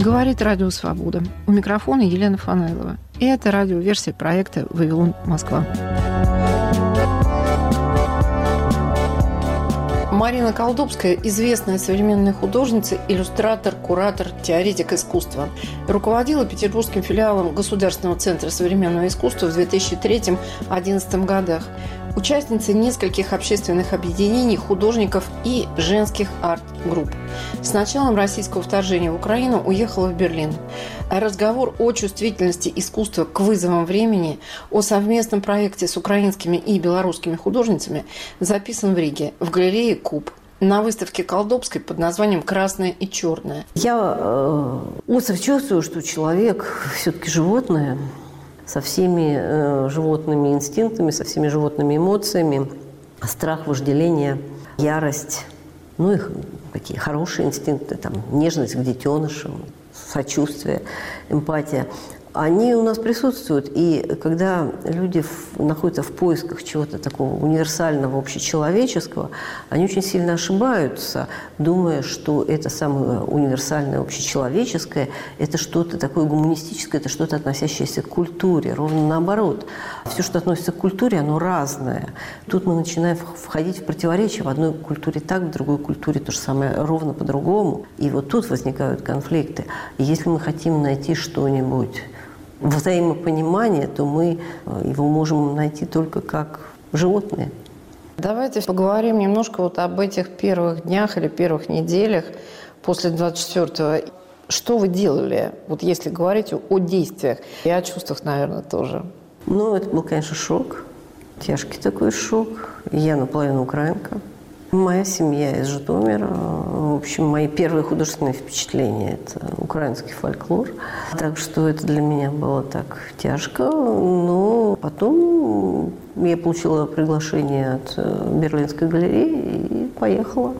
Говорит Радио Свобода. У микрофона Елена Фанайлова. И это радиоверсия проекта «Вавилон Москва». Марина Колдобская – известная современная художница, иллюстратор, куратор, теоретик искусства. Руководила петербургским филиалом Государственного центра современного искусства в 2003-2011 годах участницей нескольких общественных объединений художников и женских арт-групп. С началом российского вторжения в Украину уехала в Берлин. разговор о чувствительности искусства к вызовам времени, о совместном проекте с украинскими и белорусскими художницами записан в Риге в галерее «Куб» на выставке Колдобской под названием «Красное и черное». Я э, остро чувствую, что человек все-таки животное – со всеми э, животными инстинктами, со всеми животными эмоциями. Страх, вожделение, ярость, ну и какие хорошие инстинкты, там, нежность к детенышам, сочувствие, эмпатия они у нас присутствуют. И когда люди находятся в поисках чего-то такого универсального, общечеловеческого, они очень сильно ошибаются, думая, что это самое универсальное, общечеловеческое, это что-то такое гуманистическое, это что-то относящееся к культуре. Ровно наоборот. Все, что относится к культуре, оно разное. Тут мы начинаем входить в противоречие. В одной культуре так, в другой культуре то же самое ровно по-другому. И вот тут возникают конфликты. И если мы хотим найти что-нибудь взаимопонимание, то мы э, его можем найти только как животные. Давайте поговорим немножко вот об этих первых днях или первых неделях после 24-го. Что вы делали, вот если говорить о действиях и о чувствах, наверное, тоже? Ну, это был, конечно, шок. Тяжкий такой шок. Я наполовину украинка. Моя семья из Житомира. В общем, мои первые художественные впечатления – это украинский фольклор. Так что это для меня было так тяжко. Но потом я получила приглашение от э, Берлинской галереи и поехала.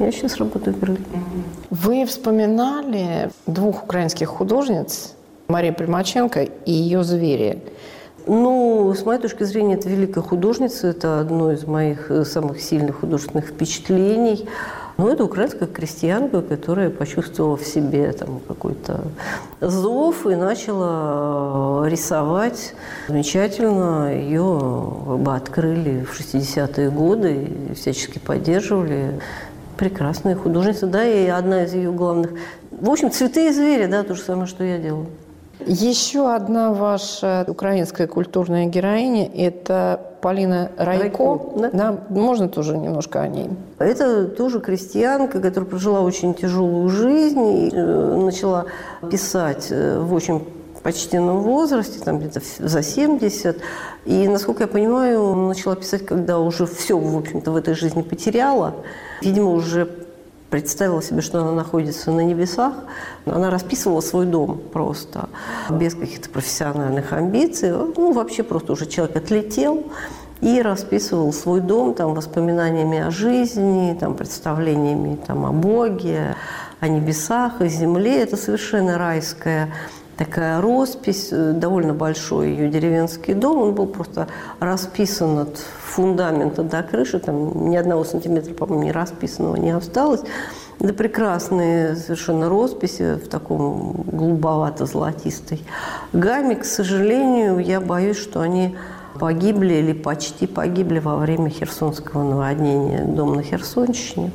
Я сейчас работаю в Берлине. Вы вспоминали двух украинских художниц, Мария Примаченко и ее «Звери». Ну, с моей точки зрения, это великая художница, это одно из моих э, самых сильных художественных впечатлений. Ну, это украинская крестьянка, которая почувствовала в себе там какой-то зов и начала э, рисовать. Замечательно. Ее как бы открыли в 60-е годы и всячески поддерживали. Прекрасная художница, да, и одна из ее главных... В общем, «Цветы и звери», да, то же самое, что я делаю. Еще одна ваша украинская культурная героиня – это Полина Райко. Райко да? Да, можно тоже немножко о ней? Это тоже крестьянка, которая прожила очень тяжелую жизнь и э, начала писать э, в очень почтенном возрасте, там где-то за 70. И, насколько я понимаю, начала писать, когда уже все, в общем-то, в этой жизни потеряла. Видимо, уже представила себе, что она находится на небесах. Она расписывала свой дом просто, без каких-то профессиональных амбиций. Ну, вообще просто уже человек отлетел и расписывал свой дом там, воспоминаниями о жизни, там, представлениями там, о Боге, о небесах, о земле. Это совершенно райская такая роспись, э, довольно большой ее деревенский дом. Он был просто расписан от фундамента до крыши, там ни одного сантиметра, по-моему, не расписанного не осталось. Это прекрасные совершенно росписи в таком голубовато-золотистой гамме. К сожалению, я боюсь, что они погибли или почти погибли во время херсонского наводнения дом на Херсонщине.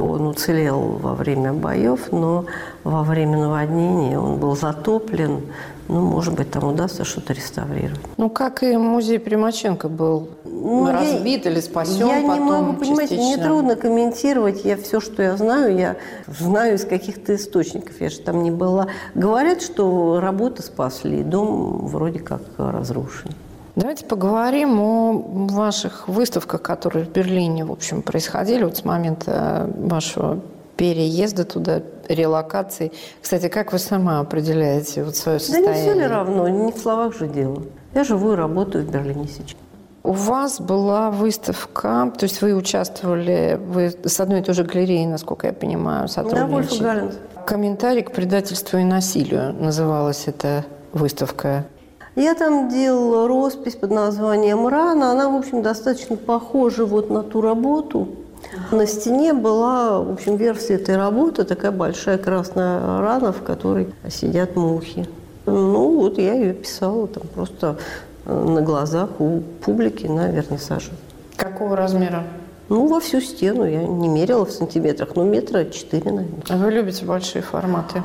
Он уцелел во время боев, но во время наводнения он был затоплен. Ну, может быть, там удастся что-то реставрировать. Ну, как и музей Примаченко был ну, разбит я, или спасен Я потом не могу, понимаете, мне трудно комментировать. Я все, что я знаю, я знаю из каких-то источников. Я же там не была. Говорят, что работы спасли, дом вроде как разрушен. Давайте поговорим о ваших выставках, которые в Берлине, в общем, происходили вот с момента вашего переезда туда, релокации. Кстати, как вы сама определяете вот свое состояние? Да не все ли равно, не в словах же дело. Я живу и работаю в Берлине сейчас. У вас была выставка, то есть вы участвовали, вы с одной и той же галереей, насколько я понимаю, сотрудничали. Да, Комментарий к предательству и насилию называлась эта выставка. Я там делала роспись под названием «Рана». Она, в общем, достаточно похожа вот на ту работу. На стене была, в общем, версия этой работы, такая большая красная рана, в которой сидят мухи. Ну, вот я ее писала там просто э, на глазах у публики на вернисаже. Какого размера? Ну, во всю стену. Я не мерила в сантиметрах, но метра четыре, наверное. А вы любите большие форматы?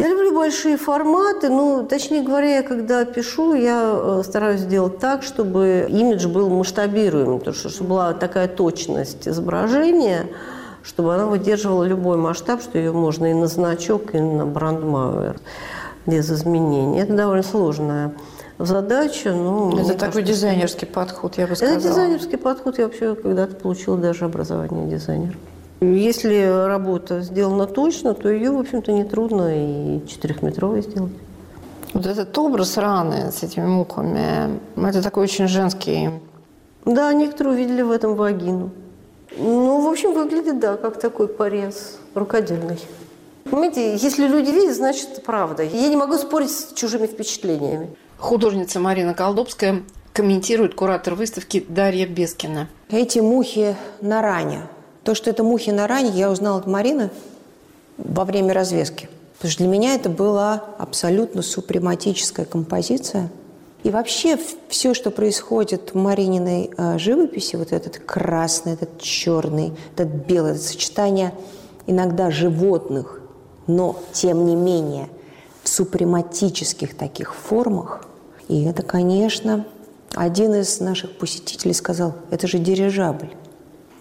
Я люблю большие форматы, ну, точнее говоря, я когда пишу, я э, стараюсь сделать так, чтобы имидж был масштабируемым, потому что чтобы была такая точность изображения, чтобы она выдерживала любой масштаб, что ее можно и на значок, и на брандмауэр без изменений. Это довольно сложная задача. Но это такой кажется, дизайнерский подход, я бы сказала. Это дизайнерский подход. Я вообще когда-то получила даже образование дизайнера. Если работа сделана точно, то ее, в общем-то, нетрудно и четырехметровой сделать. Вот этот образ раны с этими муками, это такой очень женский. Да, некоторые увидели в этом вагину. Ну, в общем, выглядит, да, как такой порез рукодельный. Понимаете, если люди видят, значит, это правда. Я не могу спорить с чужими впечатлениями. Художница Марина Колдобская комментирует куратор выставки Дарья Бескина. Эти мухи на ране – то, что это мухи на ране, я узнала от Марины во время развески. Потому что для меня это была абсолютно супрематическая композиция. И вообще все, что происходит в Марининой э, живописи, вот этот красный, этот черный, этот белый, это сочетание иногда животных, но тем не менее в супрематических таких формах. И это, конечно, один из наших посетителей сказал, это же дирижабль.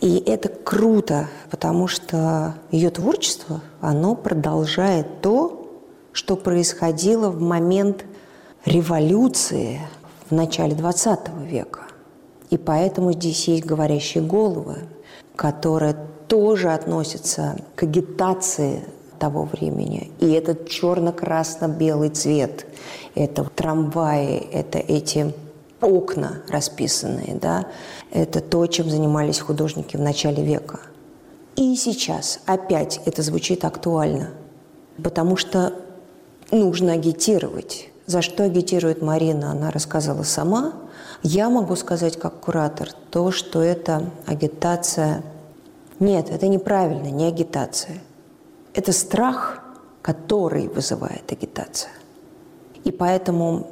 И это круто, потому что ее творчество, оно продолжает то, что происходило в момент революции в начале XX века. И поэтому здесь есть говорящие головы, которые тоже относятся к агитации того времени. И этот черно-красно-белый цвет, это трамваи, это эти окна расписанные, да, это то, чем занимались художники в начале века. И сейчас опять это звучит актуально, потому что нужно агитировать. За что агитирует Марина, она рассказала сама. Я могу сказать как куратор то, что это агитация. Нет, это неправильно, не агитация. Это страх, который вызывает агитация. И поэтому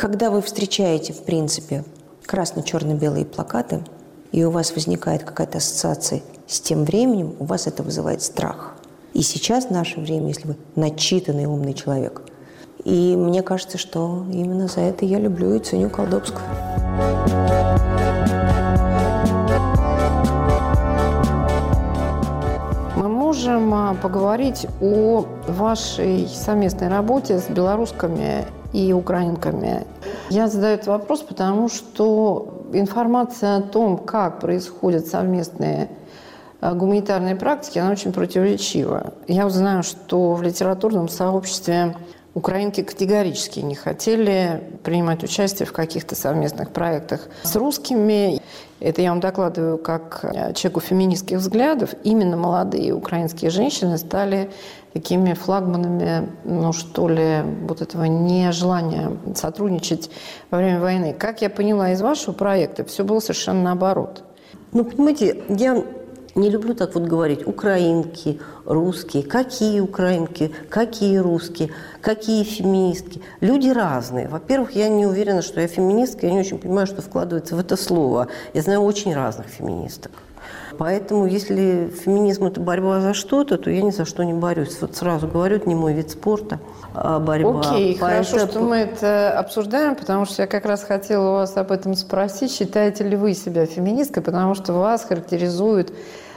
когда вы встречаете, в принципе, красно-черно-белые плакаты, и у вас возникает какая-то ассоциация с тем временем, у вас это вызывает страх. И сейчас, в наше время, если вы начитанный умный человек, и мне кажется, что именно за это я люблю и ценю Колдобскую. Мы можем а, поговорить о вашей совместной работе с белорусскими и украинками. Я задаю этот вопрос, потому что информация о том, как происходят совместные э, гуманитарные практики, она очень противоречива. Я узнаю, что в литературном сообществе украинки категорически не хотели принимать участие в каких-то совместных проектах с русскими. Это я вам докладываю как э, человеку феминистских взглядов. Именно молодые украинские женщины стали такими флагманами, ну что ли, вот этого нежелания сотрудничать во время войны. Как я поняла из вашего проекта, все было совершенно наоборот. Ну, понимаете, я не люблю так вот говорить украинки, русские. Какие украинки, какие русские, какие феминистки. Люди разные. Во-первых, я не уверена, что я феминистка, я не очень понимаю, что вкладывается в это слово. Я знаю очень разных феминисток. Поэтому, если феминизм – это борьба за что-то, то я ни за что не борюсь. Вот сразу говорю, это не мой вид спорта, а борьба. Окей, хорошо, что мы это обсуждаем, потому что я как раз хотела у вас об этом спросить. Считаете ли вы себя феминисткой, потому что вас характеризуют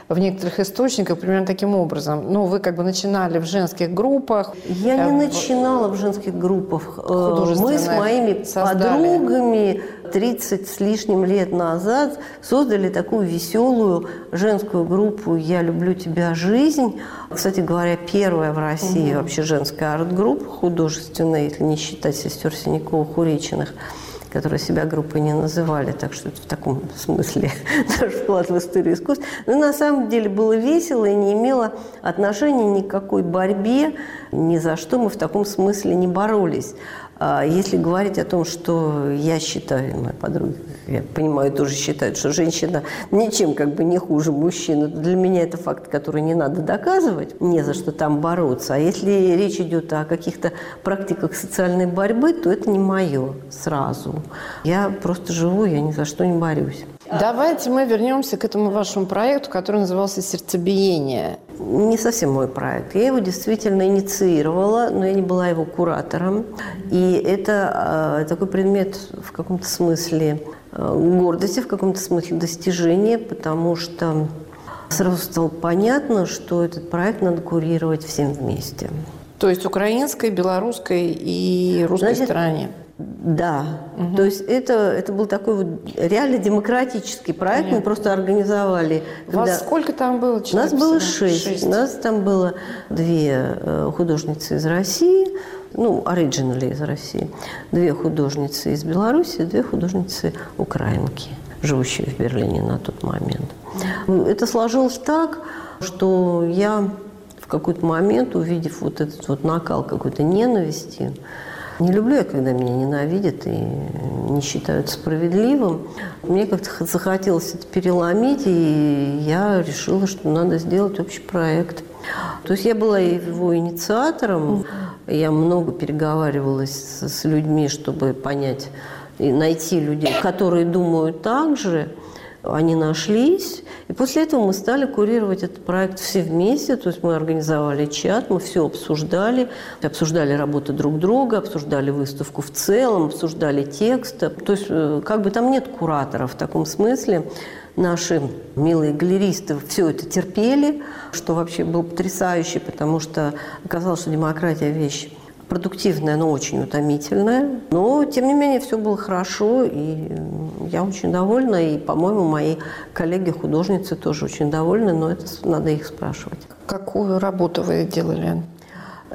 в некоторых источниках примерно таким образом. Ну, вы как бы начинали в женских группах. Я не э, начинала в женских группах. Э, мы с моими создали. подругами 30 с лишним лет назад создали такую веселую женскую группу «Я люблю тебя, жизнь». Кстати говоря, первая в России угу. вообще женская арт-группа художественная, если не считать сестер Синякова-Хуречиных которые себя группой не называли, так что это в таком смысле наш вклад в историю искусства. Но на самом деле было весело и не имело отношения ни к какой борьбе, ни за что мы в таком смысле не боролись. А если говорить о том, что я считаю, моя подруга, я понимаю, тоже считают, что женщина ничем как бы не хуже мужчины, для меня это факт, который не надо доказывать, не за что там бороться. А если речь идет о каких-то практиках социальной борьбы, то это не мое сразу. Я просто живу, я ни за что не борюсь. Давайте мы вернемся к этому вашему проекту, который назывался «Сердцебиение». Не совсем мой проект. Я его действительно инициировала, но я не была его куратором. И это э, такой предмет в каком-то смысле э, гордости, в каком-то смысле достижения, потому что сразу стало понятно, что этот проект надо курировать всем вместе. То есть украинской, белорусской и русской Значит, стороне. Да, угу. то есть это, это был такой вот реально демократический проект, Понятно. мы просто организовали. Вас когда... сколько там было человек? Нас было шесть. шесть. Нас там было две э, художницы из России, ну, оригинали из России, две художницы из Беларуси, две художницы украинки, живущие в Берлине на тот момент. Это сложилось так, что я в какой-то момент, увидев вот этот вот накал какой-то ненависти, не люблю я, когда меня ненавидят и не считают справедливым. Мне как-то захотелось это переломить, и я решила, что надо сделать общий проект. То есть я была его инициатором, я много переговаривалась с, людьми, чтобы понять и найти людей, которые думают так же. Они нашлись, и после этого мы стали курировать этот проект все вместе, то есть мы организовали чат, мы все обсуждали, обсуждали работы друг друга, обсуждали выставку в целом, обсуждали текст. То есть э, как бы там нет кураторов в таком смысле. Наши милые галеристы все это терпели, что вообще было потрясающе, потому что оказалось, что демократия – вещь продуктивная, но очень утомительная. Но, тем не менее, все было хорошо, и я очень довольна. И, по-моему, мои коллеги-художницы тоже очень довольны, но это надо их спрашивать. Какую работу вы делали?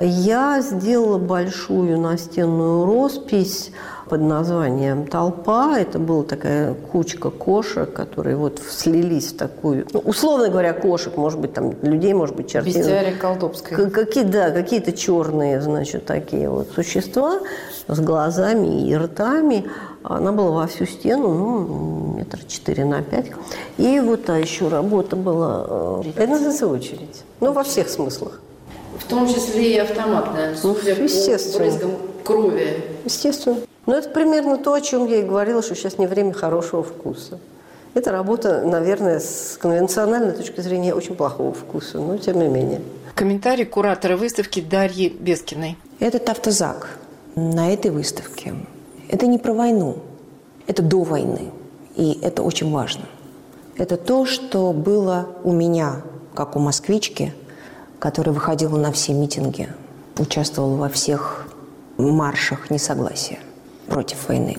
Я сделала большую настенную роспись под названием «Толпа». Это была такая кучка кошек, которые вот слились в такую... Ну, условно говоря, кошек, может быть, там людей, может быть, чертей. Бестиария колдобская. Какие, да, какие-то черные, значит, такие вот существа с глазами и ртами. Она была во всю стену, ну, метра четыре на пять. И вот та еще работа была. Э, это называется очередь. Ну, во всех смыслах. В том числе и автоматная, ну, судя ну, по брызгам крови. Естественно. Но это примерно то, о чем я и говорила, что сейчас не время хорошего вкуса. Это работа, наверное, с конвенциональной точки зрения очень плохого вкуса, но тем не менее. Комментарий куратора выставки Дарьи Бескиной. Этот автозак на этой выставке – это не про войну, это до войны. И это очень важно. Это то, что было у меня, как у москвички, которая выходила на все митинги, участвовала во всех маршах несогласия против войны.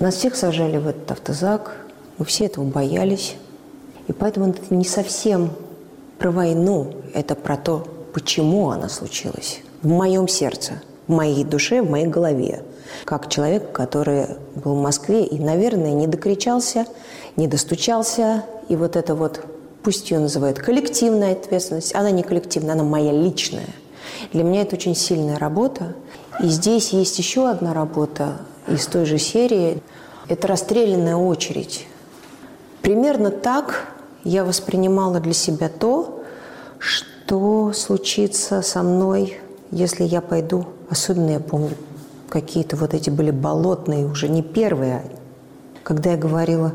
Нас всех сажали в этот автозак, мы все этого боялись. И поэтому это не совсем про войну, это про то, почему она случилась. В моем сердце, в моей душе, в моей голове. Как человек, который был в Москве и, наверное, не докричался, не достучался. И вот это вот, пусть ее называют коллективная ответственность, она не коллективная, она моя личная. Для меня это очень сильная работа. И здесь есть еще одна работа из той же серии. Это расстрелянная очередь. Примерно так я воспринимала для себя то, что случится со мной, если я пойду. Особенно я помню, какие-то вот эти были болотные, уже не первые. Когда я говорила,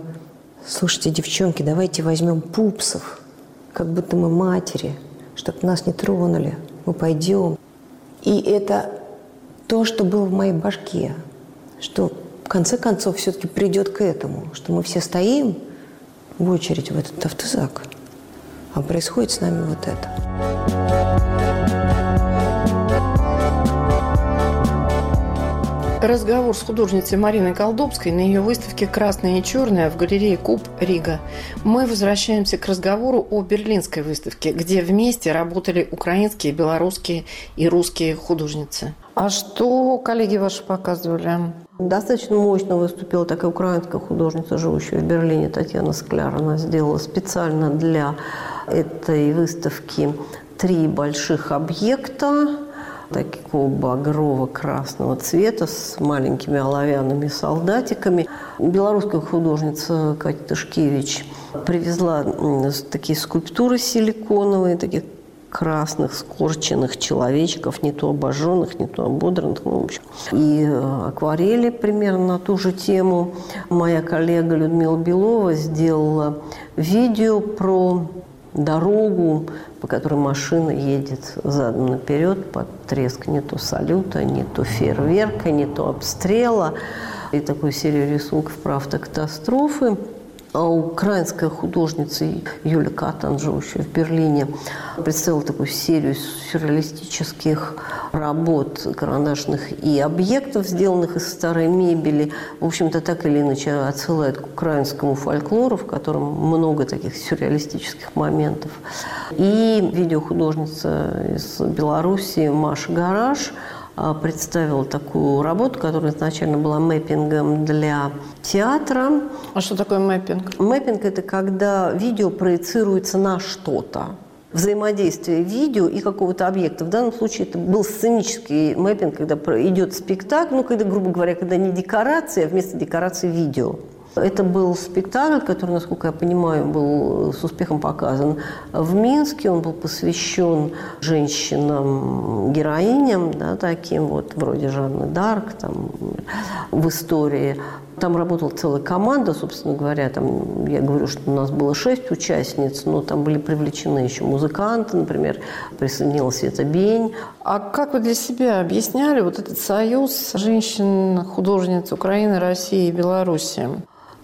слушайте, девчонки, давайте возьмем пупсов, как будто мы матери, чтобы нас не тронули, мы пойдем. И это то, что было в моей башке, что в конце концов все-таки придет к этому, что мы все стоим в очередь в этот автозак, а происходит с нами вот это. Разговор с художницей Мариной Колдобской на ее выставке «Красное и черное» в галерее Куб Рига. Мы возвращаемся к разговору о берлинской выставке, где вместе работали украинские, белорусские и русские художницы. А что коллеги ваши показывали? Достаточно мощно выступила такая украинская художница, живущая в Берлине, Татьяна Скляр. Она сделала специально для этой выставки три больших объекта такого багрово-красного цвета с маленькими оловянными солдатиками. Белорусская художница Катя Тышкевич привезла такие скульптуры силиконовые, таких красных скорченных человечков, не то обожженных, не то ободранных, ну, в общем. И э, акварели примерно на ту же тему. Моя коллега Людмила Белова сделала видео про дорогу, по которой машина едет задом наперед под треск не то салюта, не то фейерверка, не то обстрела. И такую серию рисунков про автокатастрофы. А украинская художница Юля Катан, живущая в Берлине, представила такую серию сюрреалистических работ карандашных и объектов, сделанных из старой мебели. В общем-то, так или иначе отсылает к украинскому фольклору, в котором много таких сюрреалистических моментов. И видеохудожница из Беларуси Маша Гараж – а, представила такую работу, которая изначально была мэппингом для театра. А что такое мэппинг? Мэппинг – это когда видео проецируется на что-то взаимодействие видео и какого-то объекта. В данном случае это был сценический мэппинг, когда идет спектакль, ну, когда, грубо говоря, когда не декорация, а вместо декорации видео. Это был спектакль, который, насколько я понимаю, был с успехом показан в Минске. Он был посвящен женщинам-героиням, да, таким вот, вроде Жанны Дарк, там, в истории. Там работала целая команда, собственно говоря. Там, я говорю, что у нас было шесть участниц, но там были привлечены еще музыканты, например, присоединилась Света Бень. А как вы для себя объясняли вот этот союз женщин-художниц Украины, России и Беларуси?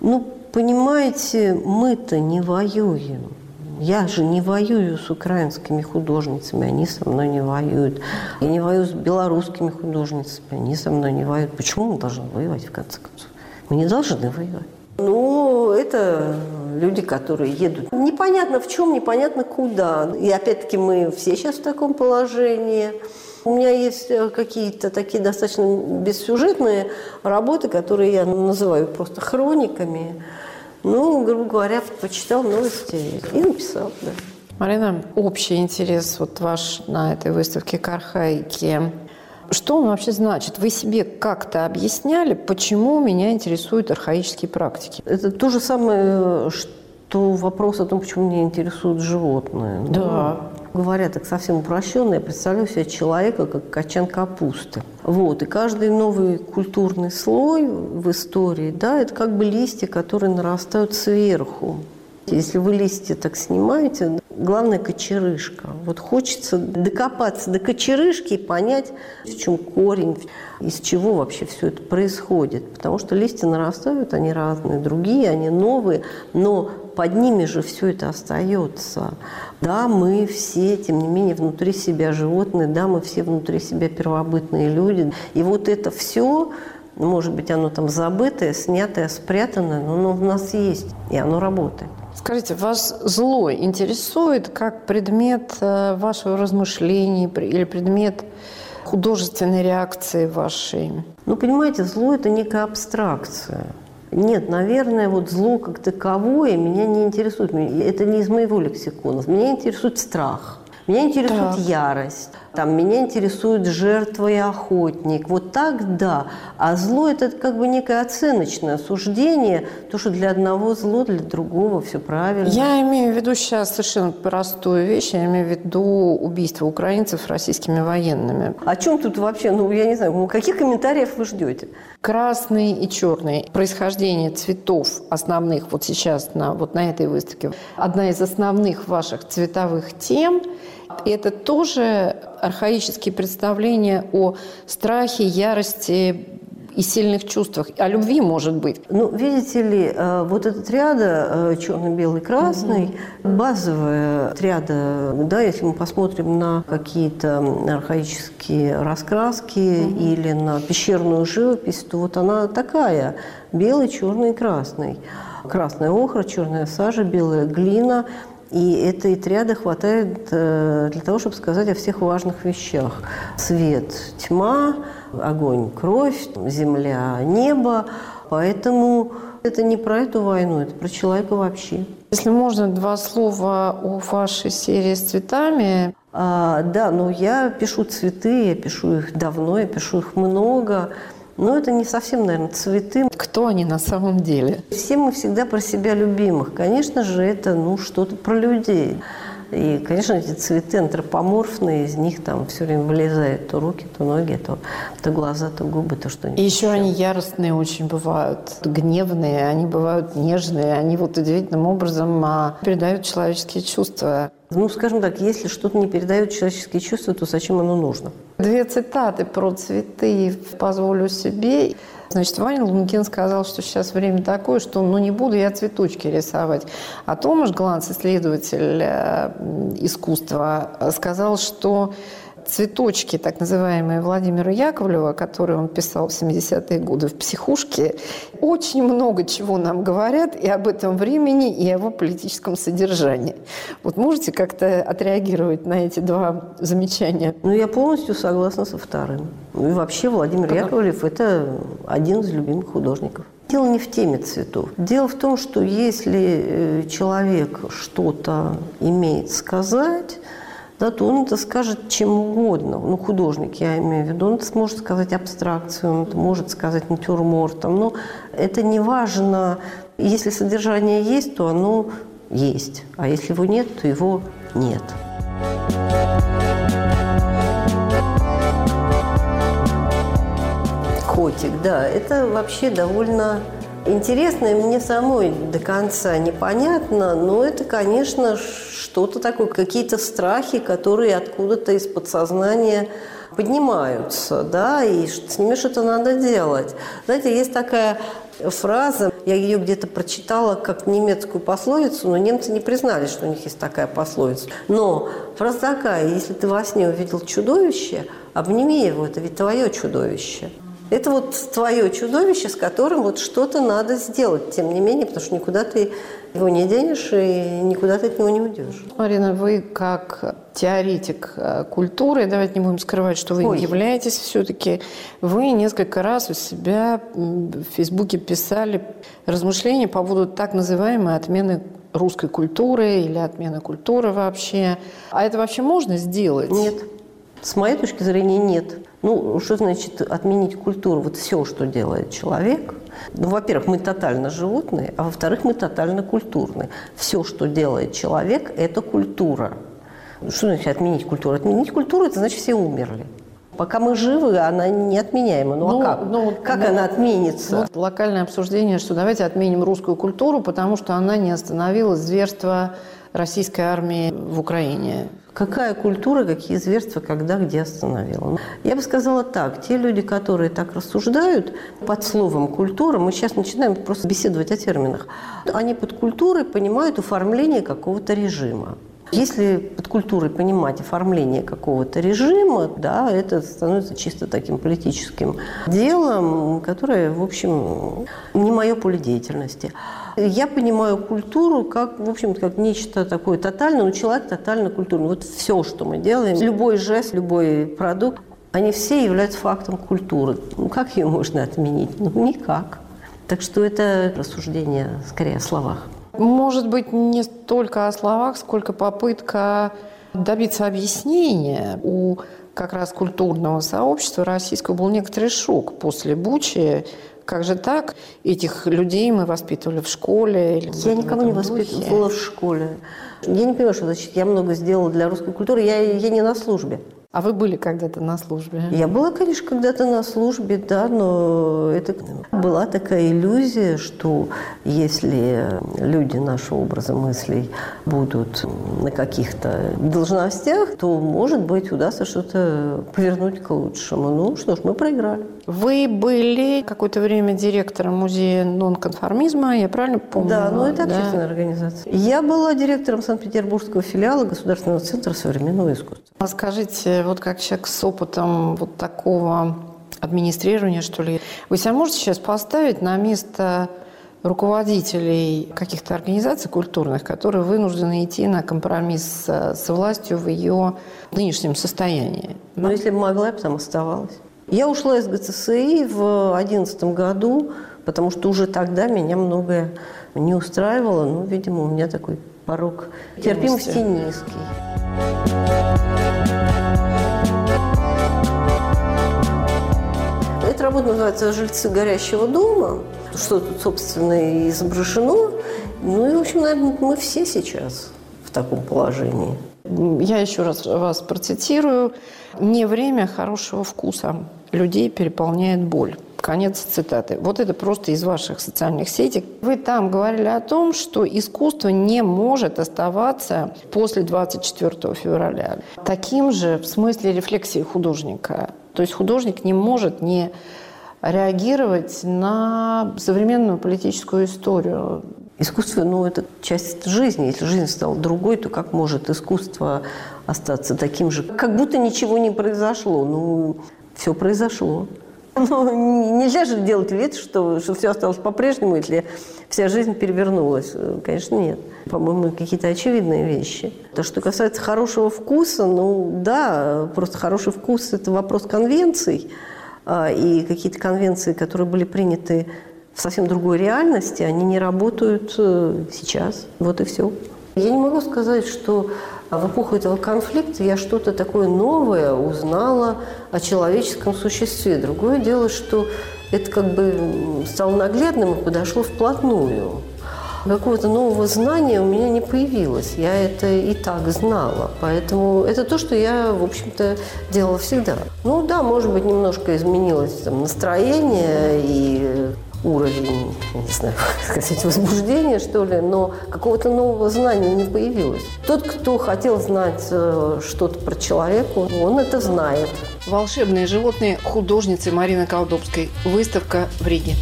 Ну, понимаете, мы-то не воюем. Я же не воюю с украинскими художницами, они со мной не воюют. Я не воюю с белорусскими художницами, они со мной не воюют. Почему мы должны воевать, в конце концов? Мы не должны воевать. Ну, это люди, которые едут. Непонятно в чем, непонятно куда. И опять-таки мы все сейчас в таком положении. У меня есть э, какие-то такие достаточно бессюжетные работы, которые я называю просто хрониками. Ну, грубо говоря, почитал новости и написал, да. Марина, общий интерес вот ваш на этой выставке к архаике. Что он вообще значит? Вы себе как-то объясняли, почему меня интересуют архаические практики? Это то же самое, что вопрос о том, почему меня интересуют животные. Да. Ну, говоря так совсем упрощенно, я представляю себе человека как качан капусты. Вот. И каждый новый культурный слой в истории, да, это как бы листья, которые нарастают сверху. Если вы листья так снимаете, главное – кочерышка. Вот хочется докопаться до кочерышки и понять, в чем корень, из чего вообще все это происходит. Потому что листья нарастают, они разные, другие, они новые, но под ними же все это остается. Да, мы все, тем не менее, внутри себя животные, да, мы все внутри себя первобытные люди. И вот это все, может быть, оно там забытое, снятое, спрятанное, но оно в нас есть, и оно работает. Скажите, вас зло интересует как предмет э, вашего размышления или предмет художественной реакции вашей? Ну, понимаете, зло – это некая абстракция. Нет, наверное, вот зло как таковое меня не интересует. Это не из моего лексикона. Меня интересует страх. Меня интересует так. ярость. Там, меня интересует жертва и охотник. Вот так да. А зло – это как бы некое оценочное суждение. То, что для одного зло, для другого все правильно. Я имею в виду сейчас совершенно простую вещь. Я имею в виду убийство украинцев российскими военными. О чем тут вообще? Ну, я не знаю. Ну, каких комментариев вы ждете? Красный и черный. Происхождение цветов основных вот сейчас на, вот на этой выставке. Одна из основных ваших цветовых тем – это тоже архаические представления о страхе, ярости и сильных чувствах, о любви, может быть. Ну, видите ли, э, вот этот ряда э, черно-белый, красный, угу. базовая триада, да, если мы посмотрим на какие-то архаические раскраски угу. или на пещерную живопись, то вот она такая, белый, черный, красный. Красная охра, черная сажа, белая глина – и этой триады хватает э, для того, чтобы сказать о всех важных вещах. Свет, тьма, огонь, кровь, земля, небо. Поэтому это не про эту войну, это про человека вообще. Если можно, два слова о вашей серии с цветами. А, да, но я пишу цветы, я пишу их давно, я пишу их много. Но это не совсем, наверное, цветы. Кто они на самом деле? Все мы всегда про себя любимых. Конечно же, это ну, что-то про людей. И, конечно, эти цветы антропоморфные, из них там все время вылезают то руки, то ноги, то, то глаза, то губы, то что-нибудь. И еще они яростные очень бывают, гневные, они бывают нежные, они вот удивительным образом а, передают человеческие чувства. Ну, скажем так, если что-то не передает человеческие чувства, то зачем оно нужно? Две цитаты про цветы позволю себе. Значит, Ваня Лункин сказал, что сейчас время такое, что ну не буду я цветочки рисовать. А Томаш Гланц, исследователь э, искусства, сказал, что цветочки, так называемые Владимира Яковлева, которые он писал в 70-е годы в «Психушке», очень много чего нам говорят и об этом времени, и о его политическом содержании. Вот можете как-то отреагировать на эти два замечания? Ну, я полностью согласна со вторым. Ну, и вообще Владимир Потому... Яковлев – это один из любимых художников. Дело не в теме цветов. Дело в том, что если э, человек что-то имеет сказать, да, то он это скажет чем угодно. Ну, художник, я имею в виду, он сможет сказать абстракцию, он это может сказать натюрмортом. Но это не важно. Если содержание есть, то оно есть. А если его нет, то его нет. Котик, да, это вообще довольно интересно, и мне самой до конца непонятно, но это, конечно, что-то такое, какие-то страхи, которые откуда-то из подсознания поднимаются, да, и с ними что-то надо делать. Знаете, есть такая фраза, я ее где-то прочитала как немецкую пословицу, но немцы не признали, что у них есть такая пословица. Но фраза такая, если ты во сне увидел чудовище, обними его, это ведь твое чудовище. Это вот твое чудовище, с которым вот что-то надо сделать, тем не менее, потому что никуда ты его не денешь и никуда ты от него не уйдешь. Марина, вы как теоретик э, культуры, давайте не будем скрывать, что вы Ой. являетесь все-таки, вы несколько раз у себя в Фейсбуке писали размышления по поводу так называемой отмены русской культуры или отмены культуры вообще. А это вообще можно сделать? Нет. С моей точки зрения, нет. Ну, что значит отменить культуру? Вот все, что делает человек. Ну, во-первых, мы тотально животные, а во-вторых, мы тотально культурные. Все, что делает человек, это культура. Что значит отменить культуру? Отменить культуру – это значит, все умерли. Пока мы живы, она не отменяема. Ну, а ну а как? Ну, как ну, она отменится? Ну, локальное обсуждение, что давайте отменим русскую культуру, потому что она не остановила зверство российской армии в Украине. Какая культура, какие зверства, когда, где остановила? Я бы сказала так. Те люди, которые так рассуждают под словом «культура», мы сейчас начинаем просто беседовать о терминах, они под культурой понимают оформление какого-то режима. Если под культурой понимать оформление какого-то режима, да, это становится чисто таким политическим делом, которое, в общем, не мое поле деятельности. Я понимаю культуру как, в общем, как нечто такое тотальное, но человек тотально культурный. Вот все, что мы делаем, любой жест, любой продукт, они все являются фактом культуры. Ну, как ее можно отменить? Ну, никак. Так что это рассуждение скорее о словах. Может быть, не столько о словах, сколько попытка добиться объяснения. У как раз культурного сообщества российского был некоторый шок после Бучи. Как же так? Этих людей мы воспитывали в школе? Или я никого не воспитывала в школе. Я не понимаю, что значит, я много сделала для русской культуры. Я, я не на службе. А вы были когда-то на службе? Я была, конечно, когда-то на службе, да, но это была такая иллюзия, что если люди нашего образа мыслей будут на каких-то должностях, то, может быть, удастся что-то повернуть к лучшему. Ну что ж, мы проиграли. Вы были какое-то время директором музея нонконформизма, я правильно помню? Да, ну это общественная да. организация. Я была директором Санкт-Петербургского филиала Государственного центра современного искусства. А скажите, вот как человек с опытом вот такого администрирования, что ли, вы себя можете сейчас поставить на место руководителей каких-то организаций культурных, которые вынуждены идти на компромисс с властью в ее нынешнем состоянии? Ну, если бы могла, я бы там оставалась. Я ушла из ГЦСИ в 2011 году, потому что уже тогда меня многое не устраивало. Ну, видимо, у меня такой порог терпимости низкий. Работа называется «Жильцы горящего дома», что тут, собственно, изображено. Ну и, в общем, наверное, мы все сейчас в таком положении. Я еще раз вас процитирую. «Не время хорошего вкуса. Людей переполняет боль». Конец цитаты. Вот это просто из ваших социальных сетей. Вы там говорили о том, что искусство не может оставаться после 24 февраля. Таким же в смысле рефлексии художника. То есть художник не может не реагировать на современную политическую историю. Искусство, ну, это часть жизни. Если жизнь стала другой, то как может искусство остаться таким же? Как будто ничего не произошло. Ну, все произошло. Ну, нельзя же делать вид, что, что все осталось по-прежнему, если вся жизнь перевернулась. Конечно, нет. По-моему, какие-то очевидные вещи. То, что касается хорошего вкуса, ну да, просто хороший вкус – это вопрос конвенций. А, и какие-то конвенции, которые были приняты в совсем другой реальности, они не работают э, сейчас. Вот и все. Я не могу сказать, что в эпоху этого конфликта я что-то такое новое узнала о человеческом существе. Другое дело, что это как бы стало наглядным и подошло вплотную. Какого-то нового знания у меня не появилось. Я это и так знала. Поэтому это то, что я, в общем-то, делала всегда. Ну да, может быть, немножко изменилось там, настроение и уровень, не знаю, сказать, возбуждения, что ли, но какого-то нового знания не появилось. Тот, кто хотел знать э, что-то про человека, он это знает. Волшебные животные художницы Марины Колдобской. Выставка в Риге.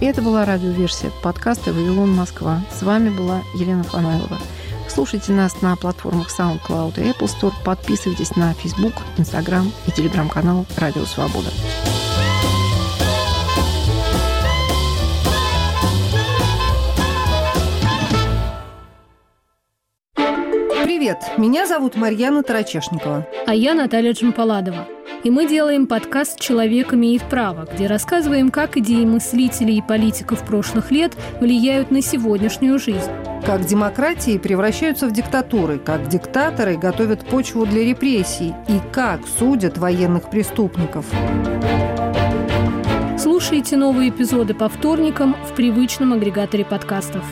И это была радиоверсия подкаста «Вавилон Москва». С вами была Елена Фанайлова. Слушайте нас на платформах SoundCloud и Apple Store. Подписывайтесь на Facebook, Instagram и телеграм-канал «Радио Свобода». Привет, меня зовут Марьяна Тарачешникова. А я Наталья Джампаладова. И мы делаем подкаст «Человек имеет право», где рассказываем, как идеи мыслителей и политиков прошлых лет влияют на сегодняшнюю жизнь. Как демократии превращаются в диктатуры, как диктаторы готовят почву для репрессий и как судят военных преступников. Слушайте новые эпизоды по вторникам в привычном агрегаторе подкастов.